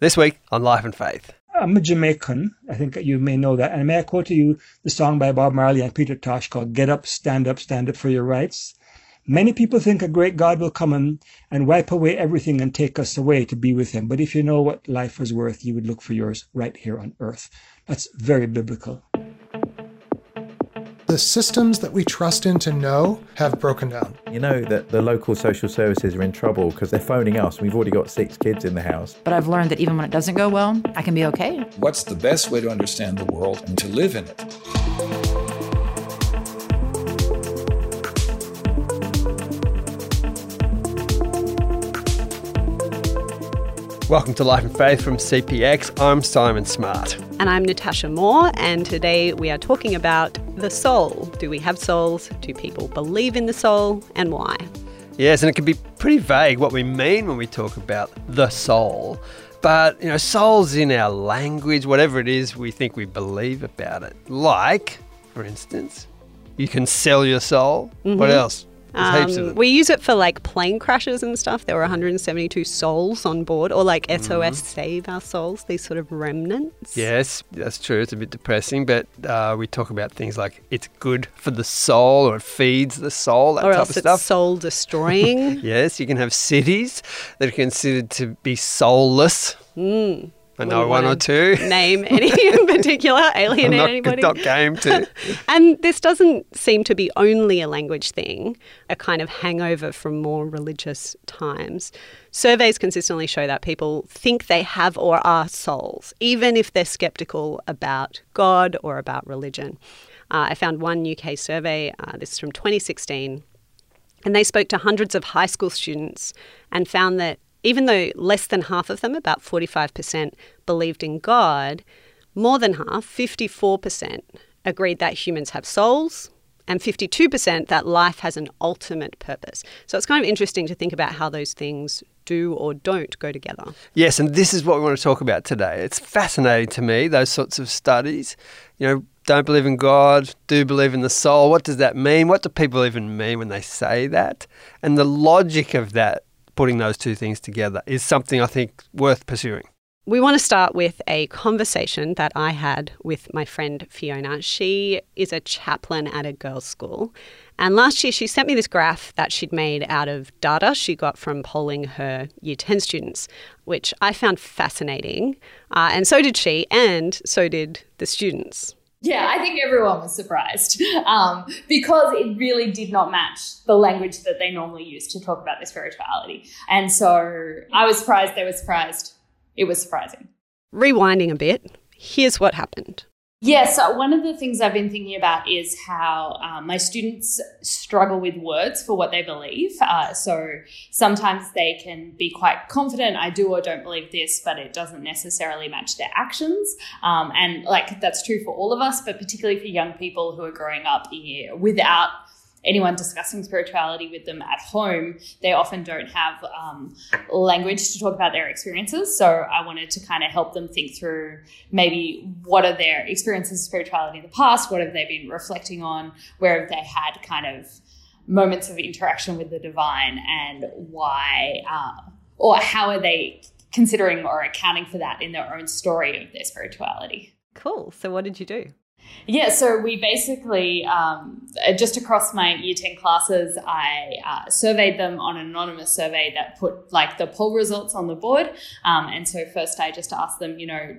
This week on Life and Faith. I'm a Jamaican. I think you may know that. And may I quote to you the song by Bob Marley and Peter Tosh called Get Up, Stand Up, Stand Up for Your Rights? Many people think a great God will come and, and wipe away everything and take us away to be with Him. But if you know what life was worth, you would look for yours right here on earth. That's very biblical. The systems that we trust in to know have broken down. You know that the local social services are in trouble because they're phoning us. We've already got six kids in the house. But I've learned that even when it doesn't go well, I can be okay. What's the best way to understand the world and to live in it? Welcome to Life and Faith from CPX. I'm Simon Smart. And I'm Natasha Moore, and today we are talking about the soul. Do we have souls? Do people believe in the soul? And why? Yes, and it can be pretty vague what we mean when we talk about the soul. But, you know, soul's in our language, whatever it is we think we believe about it. Like, for instance, you can sell your soul. Mm-hmm. What else? Um, we use it for like plane crashes and stuff. There were 172 souls on board, or like SOS mm-hmm. Save Our Souls, these sort of remnants. Yes, that's true. It's a bit depressing, but uh, we talk about things like it's good for the soul or it feeds the soul, that or type else of stuff. soul destroying. yes, you can have cities that are considered to be soulless. Mm. I know one or two. Name any in particular, alienate not, anybody. Not game to. and this doesn't seem to be only a language thing, a kind of hangover from more religious times. Surveys consistently show that people think they have or are souls, even if they're skeptical about God or about religion. Uh, I found one UK survey, uh, this is from 2016, and they spoke to hundreds of high school students and found that even though less than half of them, about 45%, believed in God, more than half, 54%, agreed that humans have souls, and 52% that life has an ultimate purpose. So it's kind of interesting to think about how those things do or don't go together. Yes, and this is what we want to talk about today. It's fascinating to me, those sorts of studies. You know, don't believe in God, do believe in the soul. What does that mean? What do people even mean when they say that? And the logic of that putting those two things together is something I think worth pursuing. We want to start with a conversation that I had with my friend Fiona. She is a chaplain at a girls' school. And last year, she sent me this graph that she'd made out of data she got from polling her year 10 students, which I found fascinating. Uh, and so did she, and so did the students. Yeah, I think everyone was surprised um, because it really did not match the language that they normally use to talk about their spirituality. And so I was surprised, they were surprised. It was surprising. Rewinding a bit, here's what happened. Yes, yeah, so one of the things I've been thinking about is how um, my students struggle with words for what they believe. Uh, so sometimes they can be quite confident, I do or don't believe this, but it doesn't necessarily match their actions. Um, and like that's true for all of us, but particularly for young people who are growing up without anyone discussing spirituality with them at home, they often don't have um, language to talk about their experiences. So I wanted to kind of help them think through maybe what are their experiences of spirituality in the past, what have they been reflecting on, where have they had kind of moments of interaction with the divine, and why, uh, or how are they considering or accounting for that in their own story of their spirituality. Cool. So, what did you do? Yeah, so we basically, um, just across my year 10 classes, I uh, surveyed them on an anonymous survey that put like the poll results on the board. Um, and so first I just asked them, you know,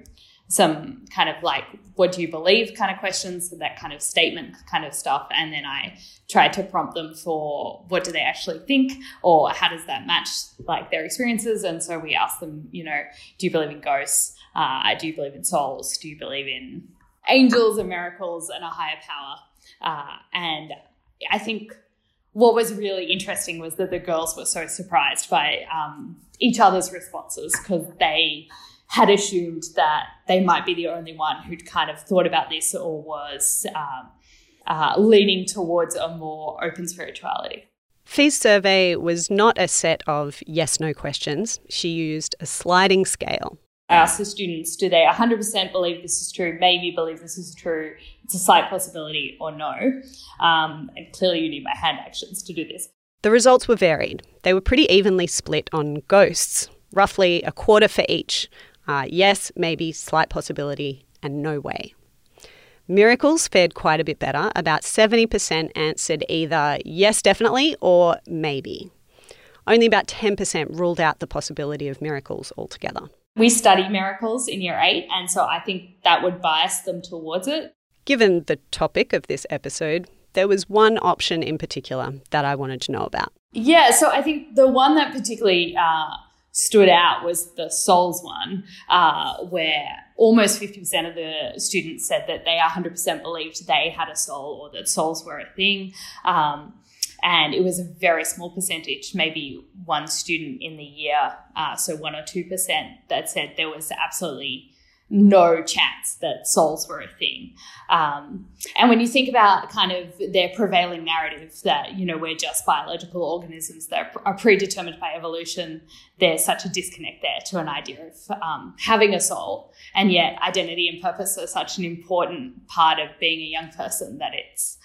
some kind of like, what do you believe kind of questions, that kind of statement kind of stuff. And then I tried to prompt them for what do they actually think or how does that match like their experiences. And so we asked them, you know, do you believe in ghosts? Uh, do you believe in souls? Do you believe in angels and miracles and a higher power. Uh, and I think what was really interesting was that the girls were so surprised by um, each other's responses because they had assumed that they might be the only one who'd kind of thought about this or was um, uh, leaning towards a more open spirituality. Fee's survey was not a set of yes no questions. She used a sliding scale. I asked the students, do they 100% believe this is true, maybe believe this is true, it's a slight possibility, or no? Um, and clearly, you need my hand actions to do this. The results were varied. They were pretty evenly split on ghosts, roughly a quarter for each. uh, yes, maybe, slight possibility, and no way. Miracles fared quite a bit better. About 70% answered either yes, definitely, or maybe. Only about 10% ruled out the possibility of miracles altogether. We study miracles in year eight, and so I think that would bias them towards it. Given the topic of this episode, there was one option in particular that I wanted to know about. Yeah, so I think the one that particularly uh, stood out was the souls one, uh, where almost 50% of the students said that they 100% believed they had a soul or that souls were a thing. Um, and it was a very small percentage, maybe one student in the year, uh, so one or 2%, that said there was absolutely no chance that souls were a thing. Um, and when you think about kind of their prevailing narrative that, you know, we're just biological organisms that are predetermined by evolution, there's such a disconnect there to an idea of um, having a soul. And yet, identity and purpose are such an important part of being a young person that it's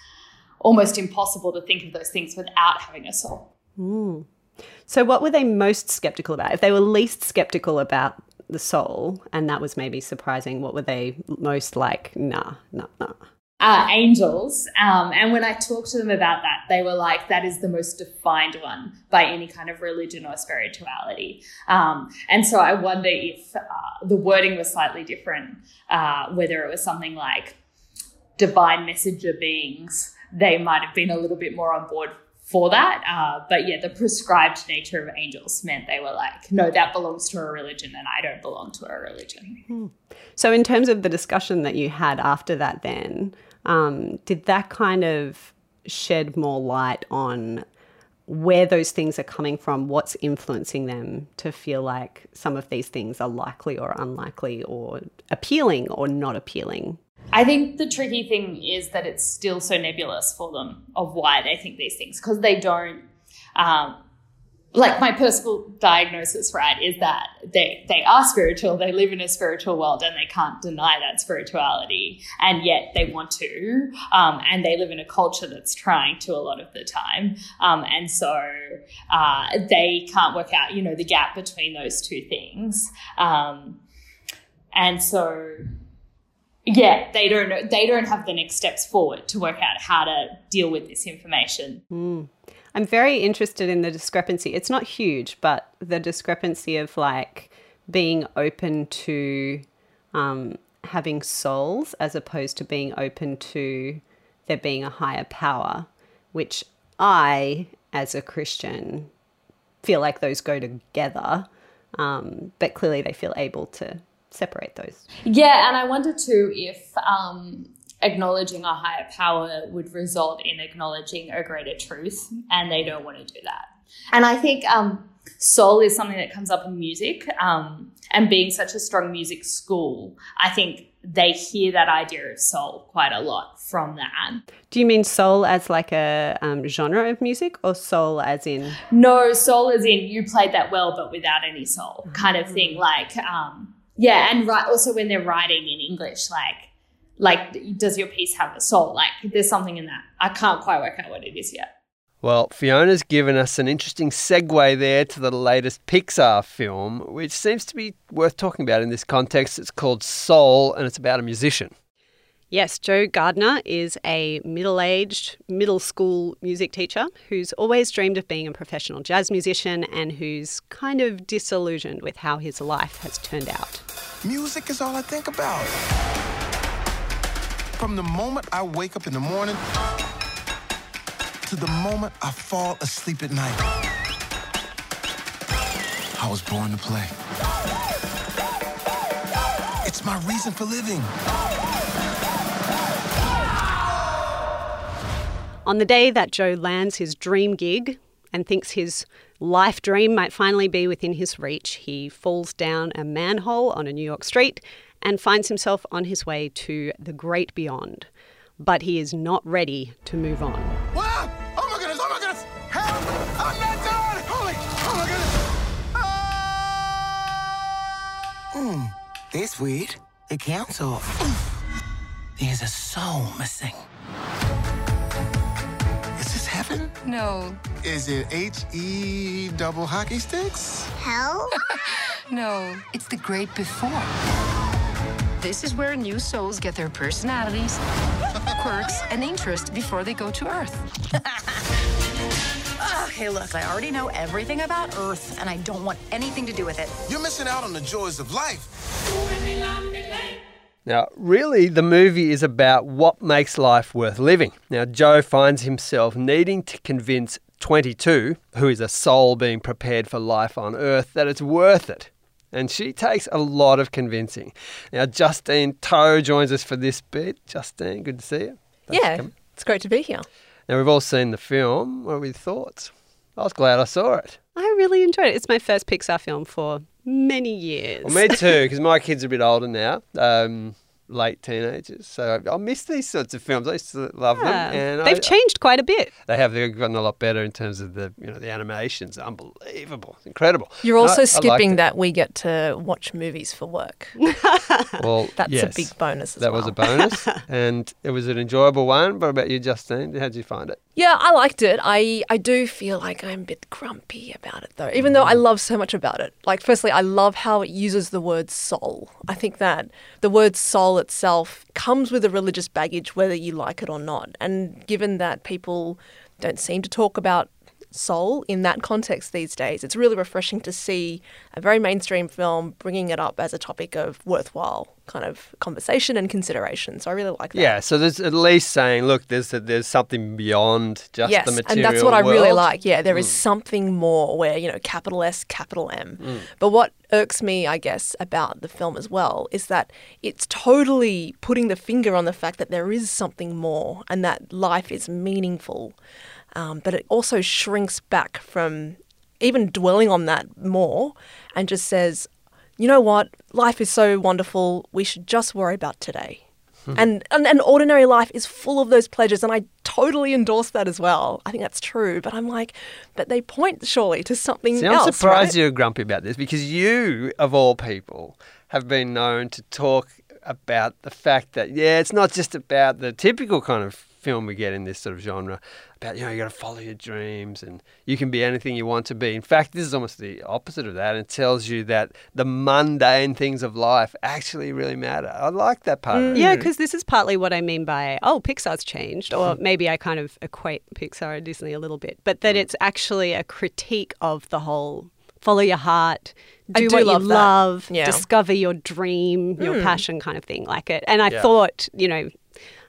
almost impossible to think of those things without having a soul. Mm. So, what were they most skeptical about? If they were least skeptical about the soul, and that was maybe surprising. What were they most like? Nah, nah, nah. Uh, angels. Um, and when I talked to them about that, they were like, that is the most defined one by any kind of religion or spirituality. Um, and so I wonder if uh, the wording was slightly different, uh, whether it was something like divine messenger beings, they might have been a little bit more on board for that. Uh, but yeah, the prescribed nature of angels meant they were like, no, that belongs to a religion and I don't belong to a religion. Hmm. So, in terms of the discussion that you had after that, then, um, did that kind of shed more light on where those things are coming from, what's influencing them to feel like some of these things are likely or unlikely or appealing or not appealing? I think the tricky thing is that it's still so nebulous for them of why they think these things because they don't. Um, like my personal diagnosis, right, is that they they are spiritual, they live in a spiritual world, and they can't deny that spirituality, and yet they want to, um, and they live in a culture that's trying to a lot of the time, um, and so uh, they can't work out, you know, the gap between those two things, um, and so yeah, they don't know, they don't have the next steps forward to work out how to deal with this information. Mm. I'm very interested in the discrepancy. It's not huge, but the discrepancy of like being open to um, having souls as opposed to being open to there being a higher power, which I, as a Christian, feel like those go together. Um, but clearly, they feel able to separate those. Yeah, and I wonder too if um, acknowledging a higher power would result in acknowledging a greater truth, and they don't want to do that. And I think um, soul is something that comes up in music, um, and being such a strong music school, I think they hear that idea of soul quite a lot from that. Do you mean soul as like a um, genre of music or soul as in? No, soul as in you played that well but without any soul kind of thing. Like, um, yeah, and right, also when they're writing in English, like, like does your piece have a soul? Like, there's something in that. I can't quite work out what it is yet. Well, Fiona's given us an interesting segue there to the latest Pixar film, which seems to be worth talking about in this context. It's called Soul, and it's about a musician. Yes, Joe Gardner is a middle aged middle school music teacher who's always dreamed of being a professional jazz musician and who's kind of disillusioned with how his life has turned out. Music is all I think about. From the moment I wake up in the morning to the moment I fall asleep at night, I was born to play. It's my reason for living. On the day that Joe lands his dream gig and thinks his life dream might finally be within his reach, he falls down a manhole on a New York street and finds himself on his way to the great beyond. But he is not ready to move on. What? Oh my goodness, oh my goodness! Help! I'm not done! Holy, oh my goodness! Hmm, this weird. The council. There's a soul missing Is this heaven? No. Is it H E double hockey sticks? Hell? No, it's the great before. This is where new souls get their personalities, quirks, and interests before they go to Earth. Oh, okay, look, I already know everything about Earth, and I don't want anything to do with it. You're missing out on the joys of life. Now, really, the movie is about what makes life worth living. Now, Joe finds himself needing to convince 22, who is a soul being prepared for life on Earth, that it's worth it. And she takes a lot of convincing. Now, Justine Toh joins us for this bit. Justine, good to see you. Thanks Yeah, it's great to be here. Now, we've all seen the film. What are your thoughts? I was glad I saw it. I really enjoyed it. It's my first Pixar film for many years. Well, me too, because my kids are a bit older now, um, late teenagers. So I miss these sorts of films. I used to love Yeah. them, and They've I, changed quite a bit. They have. They've gotten a lot better in terms of the you know the animations. Unbelievable, incredible. You're also I skipping it. that we get to watch movies for work. Well, That's yes, a big bonus as that well. was a bonus, and it was an enjoyable one. What about you, Justine? How did you find it? Yeah, I liked it. I, I do feel like I'm a bit grumpy about it though, even though I mm. love so much about it. Like, firstly, I love how it uses the word soul. I think that the word soul itself comes with a religious baggage, whether you like it or not. And given that people don't seem to talk about soul in that context these days, it's really refreshing to see a very mainstream film bringing it up as a topic of worthwhile kind of conversation and consideration. So I really like that. Yeah, so there's at least saying, look, there's there's something beyond just yes, the material and that's what I really like. Yeah, there is Mm. something more where, you know, capital S, capital M. Mm. But what irks me, I guess, about the film as well is that it's totally putting the finger on the fact that there is something more and that life is meaningful. Um, but it also shrinks back from even dwelling on that more and just says, you know what, life is so wonderful, we should just worry about today. And, and and ordinary life is full of those pleasures, and I totally endorse that as well. I think that's true, but I'm like, but they point surely to something See, I'm surprised right? you're grumpy about this because you, of all people, have been known to talk about the fact that yeah, it's not just about the typical kind of film we get in this sort of genre about you know you got to follow your dreams and you can be anything you want to be. In fact, this is almost the opposite of that. It tells you that the mundane things of life actually really matter. I like that part. of it. Yeah, because this is partly what I mean by, oh, Pixar's changed. Or maybe I kind of equate Pixar and Disney a little bit, but that it's actually a critique of the whole follow your heart, do, do what love you that. love, Yeah. discover your dream, your Mm. passion kind of thing, like it. And I Yeah. thought, you know,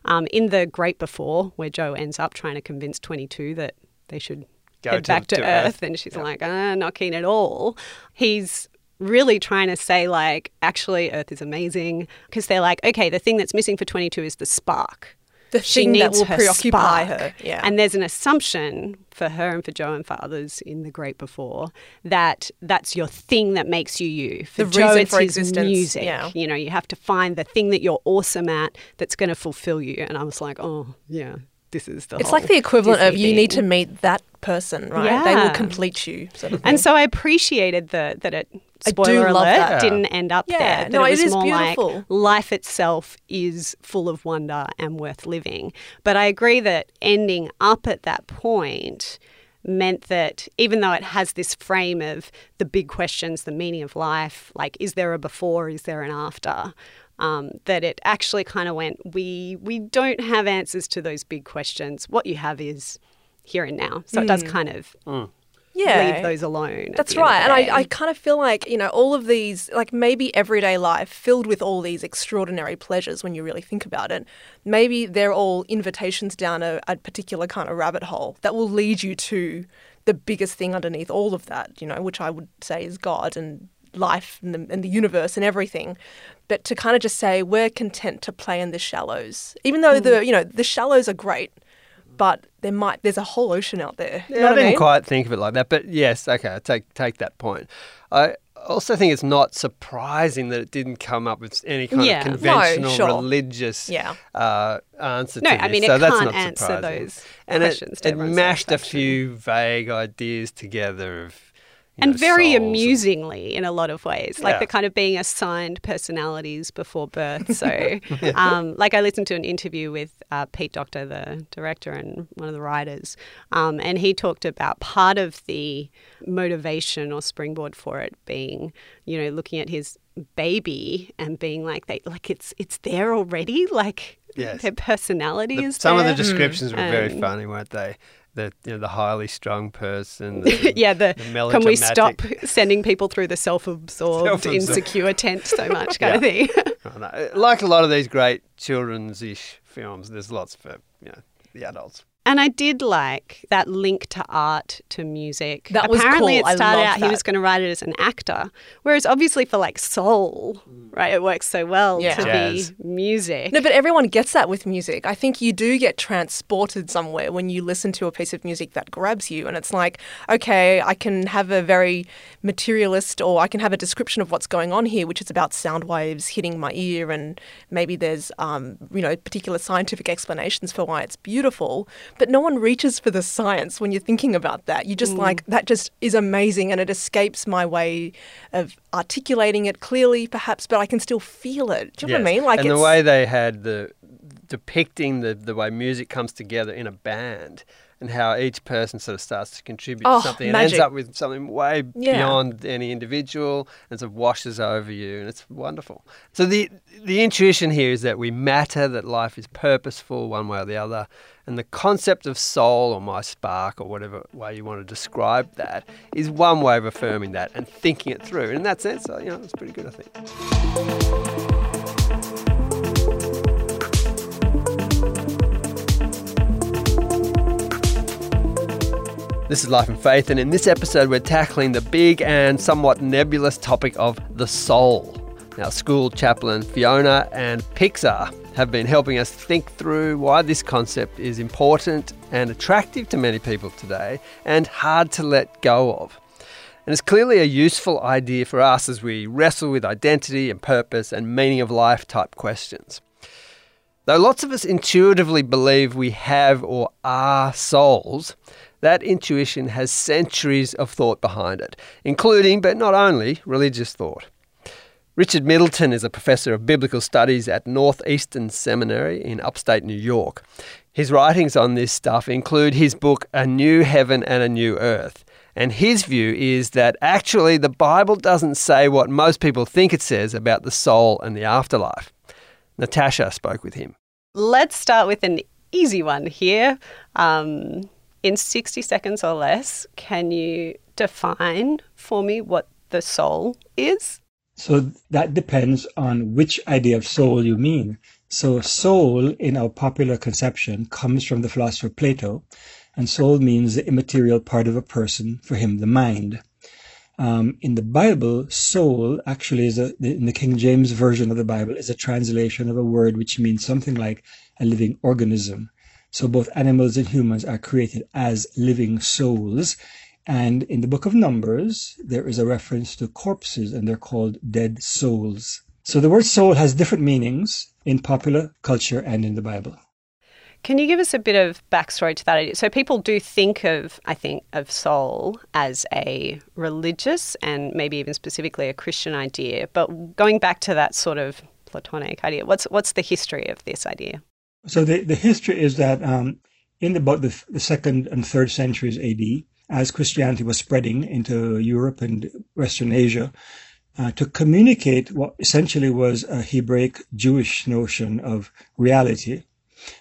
um, in the Great Before, where Joe ends up trying to convince 22 that they should Go head to- back to, to Earth, Earth. and she's like, ah, not keen at all. He's really trying to say, like, actually, Earth is amazing. Because they're like, okay, the thing that's missing for 22 is the spark. The she thing needs that will her preoccupy spark. her, yeah. And there's an assumption for her and for Joe and for others in the Great Before that that's your thing that makes you you. For The Joe, it's for his existence, music. yeah. You know, you have to find the thing that you're awesome at that's going to fulfill you. And I was like, oh, yeah, this is the It's like the equivalent of Disney you need to meet that person, right? They will complete you. Sort of And so I appreciated the that it spoiler love alert that. didn't end up Yeah, there. That no, it it was more beautiful. like life itself is full of wonder and worth living. But I agree that ending up at that point meant that even though it has this frame of the big questions, the meaning of life, like is there a before, is there an after? Um, that it actually kind of went, we we don't have answers to those big questions. What you have is here and now. So it does Mm. kind of yeah. leave those alone. That's the end of right. And. I, I kind of feel like, you know, all of these, like maybe everyday life filled with all these extraordinary pleasures when you really think about it, maybe they're all invitations down a, a particular kind of rabbit hole that will lead you to the biggest thing underneath all of that, you know, which I would say is God and life and the, and the universe and everything. But to kind of just say, we're content to play in the shallows, even though hmm. the, you know, the shallows are great. But there might there's a whole ocean out there. You Yeah, know I didn't mean? quite think of it like that, but yes, okay, I take take that point. I also think it's not surprising that it didn't come up with any kind Yeah. of No, conventional sure. religious Yeah. uh, answer No, to this. I mean, it so that's can't not answer surprising. those and questions It, to it mashed a few vague ideas together of, and know, very amusingly in a lot of ways, like Yeah. the kind of being assigned personalities before birth. So, um, like I listened to an interview with uh, Pete Docter, the director and one of the writers, um, and he talked about part of the motivation or springboard for it being, you know, looking at his baby and being like, they like it's it's there already, like Yes. their personality The- is some of the there. descriptions were very And- funny, weren't they? The you know the highly strung person. The, yeah, the, the can we stop sending people through the self-absorbed, Self-absorbed. insecure tent so much kind of thing? Like a lot of these great children's-ish films, there's lots for you know the adults. And I did like that link to art, to music. That was Apparently, cool. it I started loved out he was going to write it as an actor, whereas obviously for like soul, right, it works so well Yeah. to Jazz. be music. No, but everyone gets that with music. I think you do get transported somewhere when you listen to a piece of music that grabs you. And it's like, okay, I can have a very materialist or I can have a description of what's going on here, which is about sound waves hitting my ear. And maybe there's, um, you know, particular scientific explanations for why it's beautiful. But no one reaches for the science when you're thinking about that. You just mm. like, that just is amazing and it escapes my way of articulating it clearly, perhaps, but I can still feel it. Do you know what I mean? Like and the way they had the depicting the, the way music comes together in a band and how each person sort of starts to contribute Oh, to something and ends up with something way Yeah. beyond any individual and sort of washes over you and it's wonderful. So the the intuition here is that we matter, that life is purposeful one way or the other. And the concept of soul or my spark or whatever way you want to describe that is one way of affirming that and thinking it through. And in that sense, uh, you know, it's pretty good, I think. This is Life and Faith, and in this episode, we're tackling the big and somewhat nebulous topic of the soul. Now, school chaplain Fiona and Pixar have been helping us think through why this concept is important and attractive to many people today and hard to let go of. And it's clearly a useful idea for us as we wrestle with identity and purpose and meaning of life type questions. Though lots of us intuitively believe we have or are souls, that intuition has centuries of thought behind it, including, but not only, religious thought. Richard Middleton is a professor of biblical studies at Northeastern Seminary in upstate New York. His writings on this stuff include his book, A New Heaven and a New Earth. And his view is that actually the Bible doesn't say what most people think it says about the soul and the afterlife. Natasha spoke with him. Let's start with an easy one here. Um, in 60 seconds or less, can you define for me what the soul is? So that depends on which idea of soul you mean. So soul in our popular conception comes from the philosopher Plato, and soul means the immaterial part of a person, for him the mind. Um, in the Bible, soul actually is a, in the King James version of the Bible is a translation of a word which means something like a living organism. So both animals and humans are created as living souls. And in the book of Numbers, there is a reference to corpses and they're called dead souls. So the word soul has different meanings in popular culture and in the Bible. Can you give us a bit of backstory to that idea? So people do think of, I think, of soul as a religious and maybe even specifically a Christian idea. But going back to that sort of Platonic idea, what's what's the history of this idea? So the, the history is that um, in about the, the second and third centuries AD, as Christianity was spreading into Europe and Western Asia, uh, to communicate what essentially was a Hebraic Jewish notion of reality,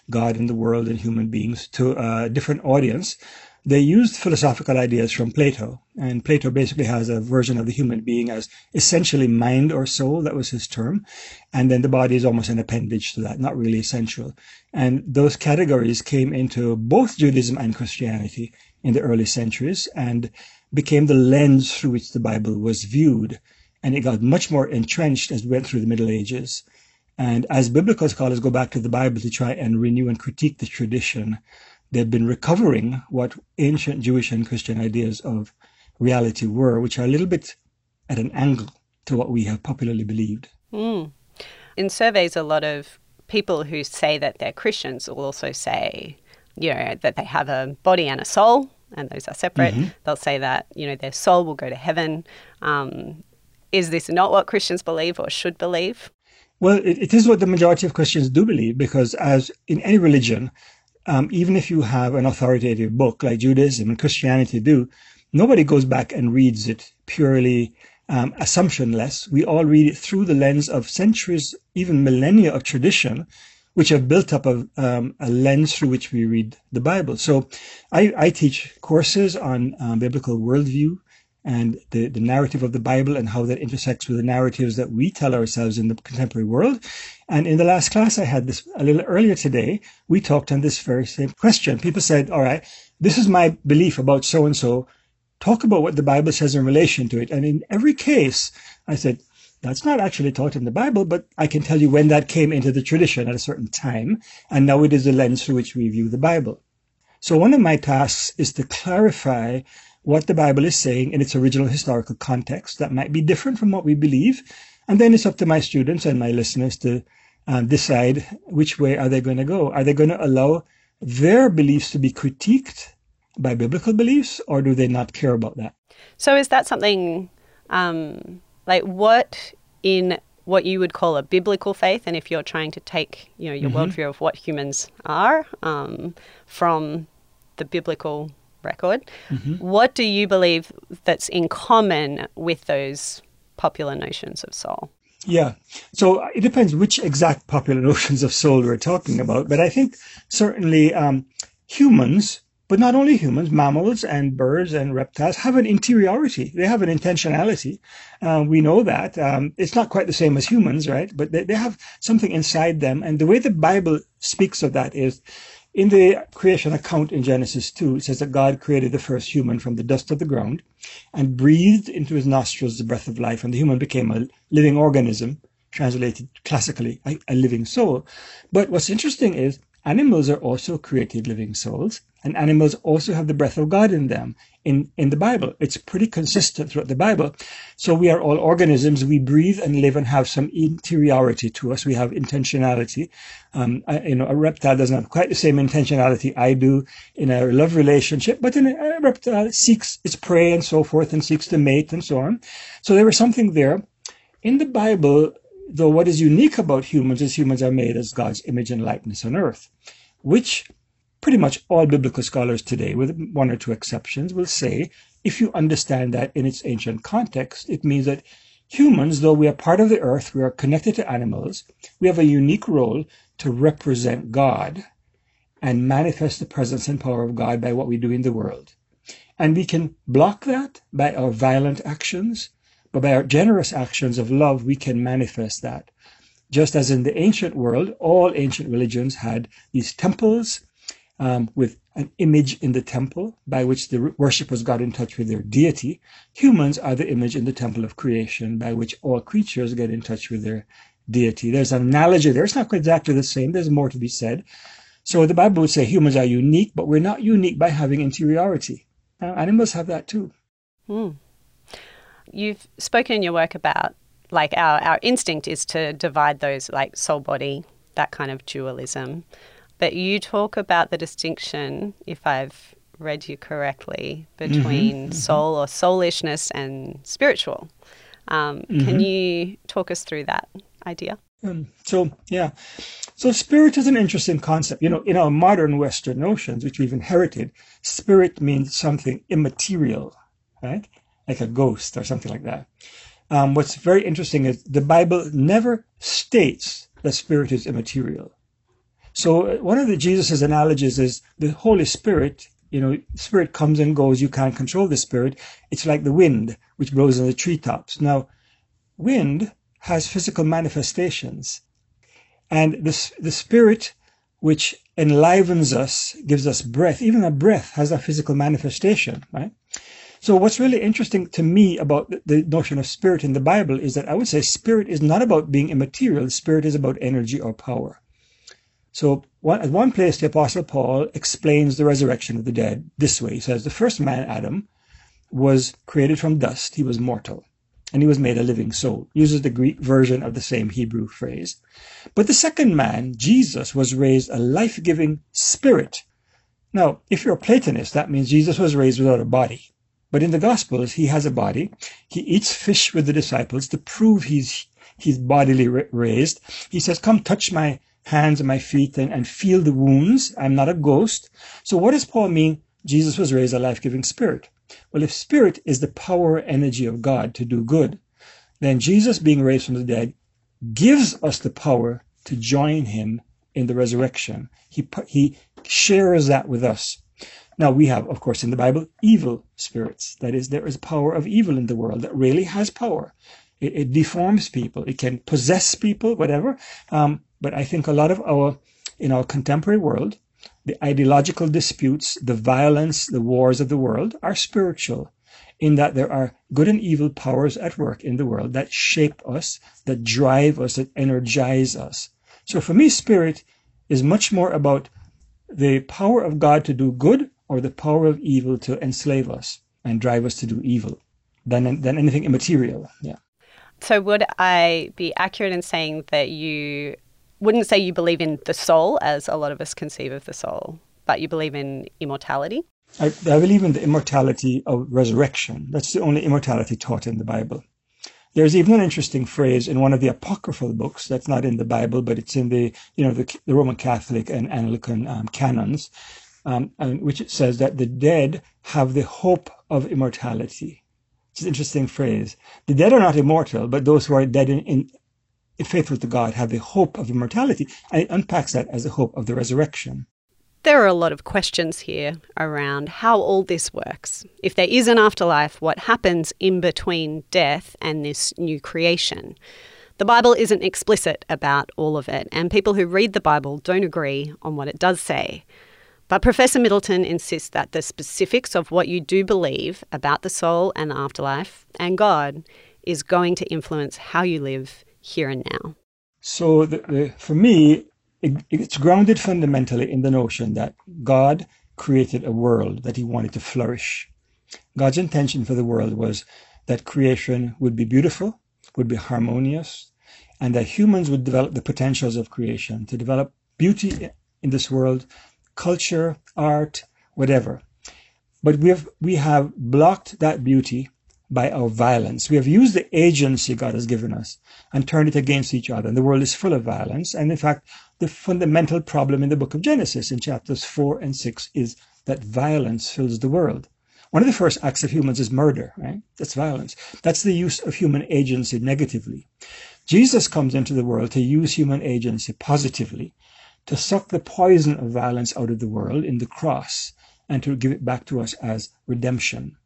God and the world and human beings, to a different audience, they used philosophical ideas from Plato. And Plato basically has a version of the human being as essentially mind or soul. That was his term. And then the body is almost an appendage to that, not really essential. And those categories came into both Judaism and Christianity in the early centuries and became the lens through which the Bible was viewed. And it got much more entrenched as we went through the Middle Ages. And as biblical scholars go back to the Bible to try and renew and critique the tradition, they've been recovering what ancient Jewish and Christian ideas of reality were, which are a little bit at an angle to what we have popularly believed. Mm. In surveys, a lot of people who say that they're Christians will also say, you know, that they have a body and a soul, and those are separate. Mhm. They'll say that, you know, their soul will go to heaven. Um, is this not what Christians believe or should believe? Well, it, it is what the majority of Christians do believe, because as in any religion, um, even if you have an authoritative book like Judaism and Christianity do, nobody goes back and reads it purely um, assumptionless. We all read it through the lens of centuries, even millennia of tradition, which have built up a, um, a lens through which we read the Bible. So I, I teach courses on um, biblical worldview and the, the narrative of the Bible and how that intersects with the narratives that we tell ourselves in the contemporary world. And in the last class I had this a little earlier today, we talked on this very same question. People said, all right, this is my belief about so and so. Talk about what the Bible says in relation to it. And in every case, I said, that's not actually taught in the Bible, but I can tell you when that came into the tradition at a certain time. And now it is the lens through which we view the Bible. So one of my tasks is to clarify what the Bible is saying in its original historical context that might be different from what we believe. And then it's up to my students and my listeners to um, decide which way are they going to go. Are they going to allow their beliefs to be critiqued by biblical beliefs or do they not care about that? So is that something um, like what in what you would call a biblical faith, and if you're trying to take you know your Mhm. worldview of what humans are um, from the biblical record, Mhm. what do you believe that's in common with those popular notions of soul? Yeah. So uh, it depends which exact popular notions of soul we're talking about. But I think certainly um, humans, but not only humans, mammals and birds and reptiles have an interiority. They have an intentionality. Uh, we know that. Um, it's not quite the same as humans, right? But they, they have something inside them. And the way the Bible speaks of that is in the creation account in Genesis 2, it says that God created the first human from the dust of the ground and breathed into his nostrils the breath of life, and the human became a living organism, translated classically, a, living soul. But what's interesting is animals are also created living souls, and animals also have the breath of God in them in, in the Bible. It's pretty consistent throughout the Bible. So we are all organisms. We breathe and live and have some interiority to us. We have intentionality. Um, I, you know, a reptile doesn't have quite the same intentionality I do in a love relationship, but in a, a reptile seeks its prey and so forth and seeks to mate and so on. So there was something there. In the Bible, though, what is unique about humans is humans are made as God's image and likeness on earth, which pretty much all biblical scholars today, with one or two exceptions, will say if you understand that in its ancient context, it means that humans, though we are part of the earth, we are connected to animals, we have a unique role to represent God and manifest the presence and power of God by what we do in the world. And we can block that by our violent actions, but by our generous actions of love, we can manifest that. Just as in the ancient world, all ancient religions had these temples um, with an image in the temple by which the worshippers got in touch with their deity. Humans are the image in the temple of creation by which all creatures get in touch with their deity. There's an analogy there. It's not exactly the same. There's more to be said. So the Bible would say humans are unique, but we're not unique by having interiority. Animals have that too. Hmm. You've spoken in your work about like our, our instinct is to divide those like soul body, that kind of dualism. But you talk about the distinction, if I've read you correctly, between mhm. soul or soulishness and spiritual. Um, Can Mhm. you talk us through that idea? Um, so yeah, so spirit is an interesting concept. You know, in our modern Western notions, which we've inherited, spirit means something immaterial, right? Like a ghost or something like that. Um, what's very interesting is the Bible never states that spirit is immaterial. So uh, one of the Jesus's analogies is the Holy Spirit. You know, spirit comes and goes. You can't control the spirit. It's like the wind which blows in the treetops. Now, wind has physical manifestations, and the the spirit which enlivens us, gives us breath. Even a breath has a physical manifestation, right? So what's really interesting to me about the notion of spirit in the Bible is that I would say spirit is not about being immaterial. Spirit is about energy or power. So one, at one place, the Apostle Paul explains the resurrection of the dead this way. He says, the first man, Adam, was created from dust. He was mortal. And he was made a living soul. Uses the Greek version of the same Hebrew phrase. But the second man, Jesus, was raised a life-giving spirit. Now, if you're a Platonist, that means Jesus was raised without a body. But in the Gospels, he has a body. He eats fish with the disciples to prove he's he's bodily raised. He says, "Come, touch my hands and my feet and, and feel the wounds. I'm not a ghost." So, what does Paul mean? Jesus was raised a life-giving spirit. Well, if spirit is the power energy of God to do good, then Jesus being raised from the dead gives us the power to join him in the resurrection. He, he shares that with us. Now, we have, of course, in the Bible, evil spirits. That is, there is power of evil in the world that really has power. It, it deforms people. It can possess people, whatever. Um, but I think a lot of our, in our contemporary world, the ideological disputes, the violence, the wars of the world are spiritual in that there are good and evil powers at work in the world that shape us, that drive us, that energize us. So for me, spirit is much more about the power of God to do good or the power of evil to enslave us and drive us to do evil than, than anything immaterial. Yeah. So would I be accurate in saying that you wouldn't say you believe in the soul as a lot of us conceive of the soul, but you believe in immortality? I, I believe in the immortality of resurrection. That's the only immortality taught in the Bible. There's even an interesting phrase in one of the apocryphal books that's not in the Bible, but it's in the you know the, the Roman Catholic and Anglican um, canons, um, which it says that the dead have the hope of immortality. It's an interesting phrase. The dead are not immortal, but those who are dead in, in faithful to God have the hope of immortality, and it unpacks that as the hope of the resurrection. There are a lot of questions here around how all this works. If there is an afterlife, what happens in between death and this new creation? The Bible isn't explicit about all of it, and people who read the Bible don't agree on what it does say. But Professor Middleton insists that the specifics of what you do believe about the soul and the afterlife and God is going to influence how you live here and now. So, the, the, for me, it, it's grounded fundamentally in the notion that God created a world that he wanted to flourish. God's intention for the world was that creation would be beautiful, would be harmonious, and that humans would develop the potentials of creation to develop beauty in this world, culture, art, whatever. But we have, we have blocked that beauty by our violence. We have used the agency God has given us and turned it against each other. And the world is full of violence. And in fact, the fundamental problem in the book of Genesis in chapters 4 and 6 is that violence fills the world. One of the first acts of humans is murder, right? That's violence. That's the use of human agency negatively. Jesus comes into the world to use human agency positively, to suck the poison of violence out of the world in the cross, and to give it back to us as redemption.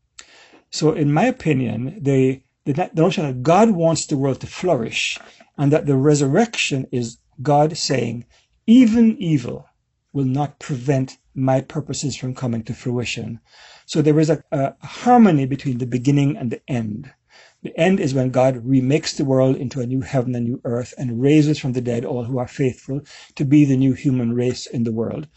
So, in my opinion, the, the, the notion that God wants the world to flourish and that the resurrection is God saying, even evil will not prevent my purposes from coming to fruition. So there is a, a, harmony between the beginning and the end. The end is when God remakes the world into a new heaven and new earth and raises from the dead all who are faithful to be the new human race in the world.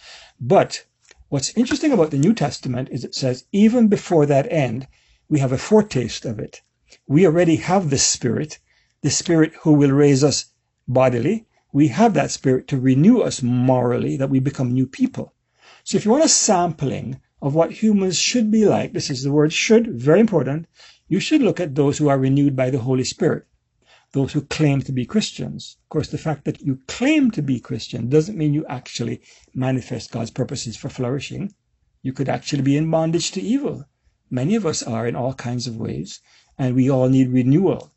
But what's interesting about the New Testament is it says, even before that end, we have a foretaste of it. We already have the Spirit, the Spirit who will raise us bodily. We have that Spirit to renew us morally, that we become new people. So if you want a sampling of what humans should be like, this is the word should, very important, you should look at those who are renewed by the Holy Spirit, those who claim to be Christians. Of course, the fact that you claim to be Christian doesn't mean you actually manifest God's purposes for flourishing. You could actually be in bondage to evil. Many of us are in all kinds of ways, and we all need renewal.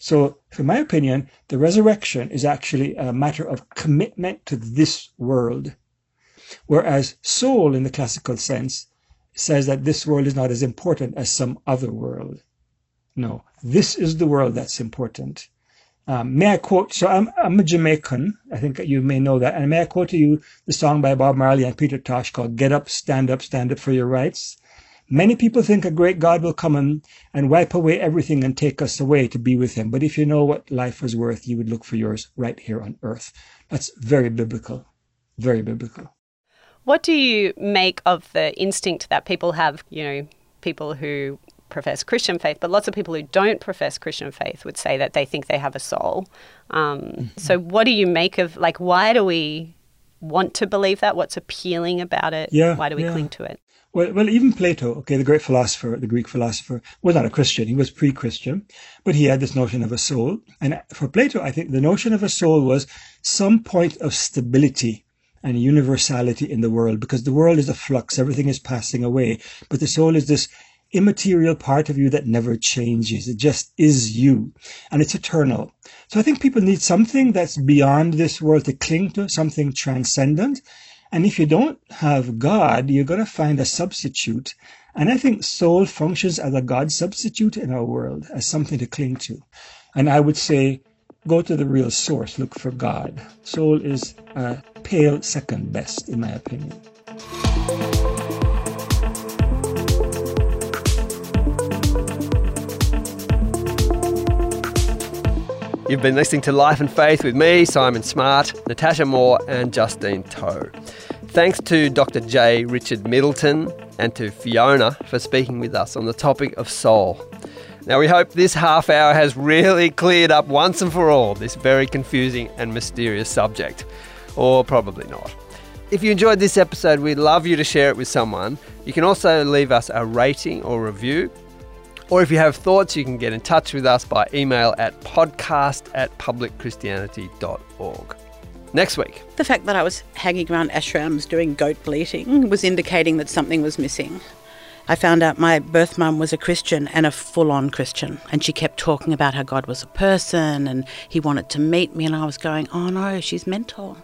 So, in my opinion, the resurrection is actually a matter of commitment to this world. Whereas soul, in the classical sense, says that this world is not as important as some other world. No, this is the world that's important. Um, may I quote? So I'm, I'm a Jamaican. I think you may know that. And may I quote to you the song by Bob Marley and Peter Tosh called "Get Up, Stand Up, Stand Up for Your Rights." Many people think a great God will come and, and wipe away everything and take us away to be with him. But if you know what life was worth, you would look for yours right here on earth. That's very biblical. Very biblical. What do you make of the instinct that people have, you know, people who profess Christian faith, but lots of people who don't profess Christian faith would say that they think they have a soul. Um, mm-hmm. So, what do you make of, like, why do we want to believe that? What's appealing about it? Yeah, Why do we yeah. cling to it? Well, well, even Plato, okay, the great philosopher, the Greek philosopher, was not a Christian. He was pre-Christian, but he had this notion of a soul. And for Plato, I think the notion of a soul was some point of stability and universality in the world, because the world is a flux, everything is passing away. But the soul is this immaterial part of you that never changes. It just is you, and it's eternal. So I think people need something that's beyond this world to cling to, something transcendent. And if you don't have God, you're going to find a substitute. And I think soul functions as a God substitute in our world, as something to cling to. And I would say, go to the real source, look for God. Soul is a pale second best, in my opinion. You've been listening to Life and Faith with me, Simon Smart, Natasha Moore, and Justine Toh. Thanks to Dr. J. Richard Middleton and to Fiona for speaking with us on the topic of soul. Now, we hope this half hour has really cleared up once and for all this very confusing and mysterious subject. Or probably not. If you enjoyed this episode, we'd love you to share it with someone. You can also leave us a rating or review. Or if you have thoughts, you can get in touch with us by email at podcast at publicchristianity.org. Next week. The fact that I was hanging around ashrams doing goat bleating was indicating that something was missing. I found out my birth mum was a Christian and a full on Christian. And she kept talking about how God was a person and he wanted to meet me. And I was going, oh no, she's mental.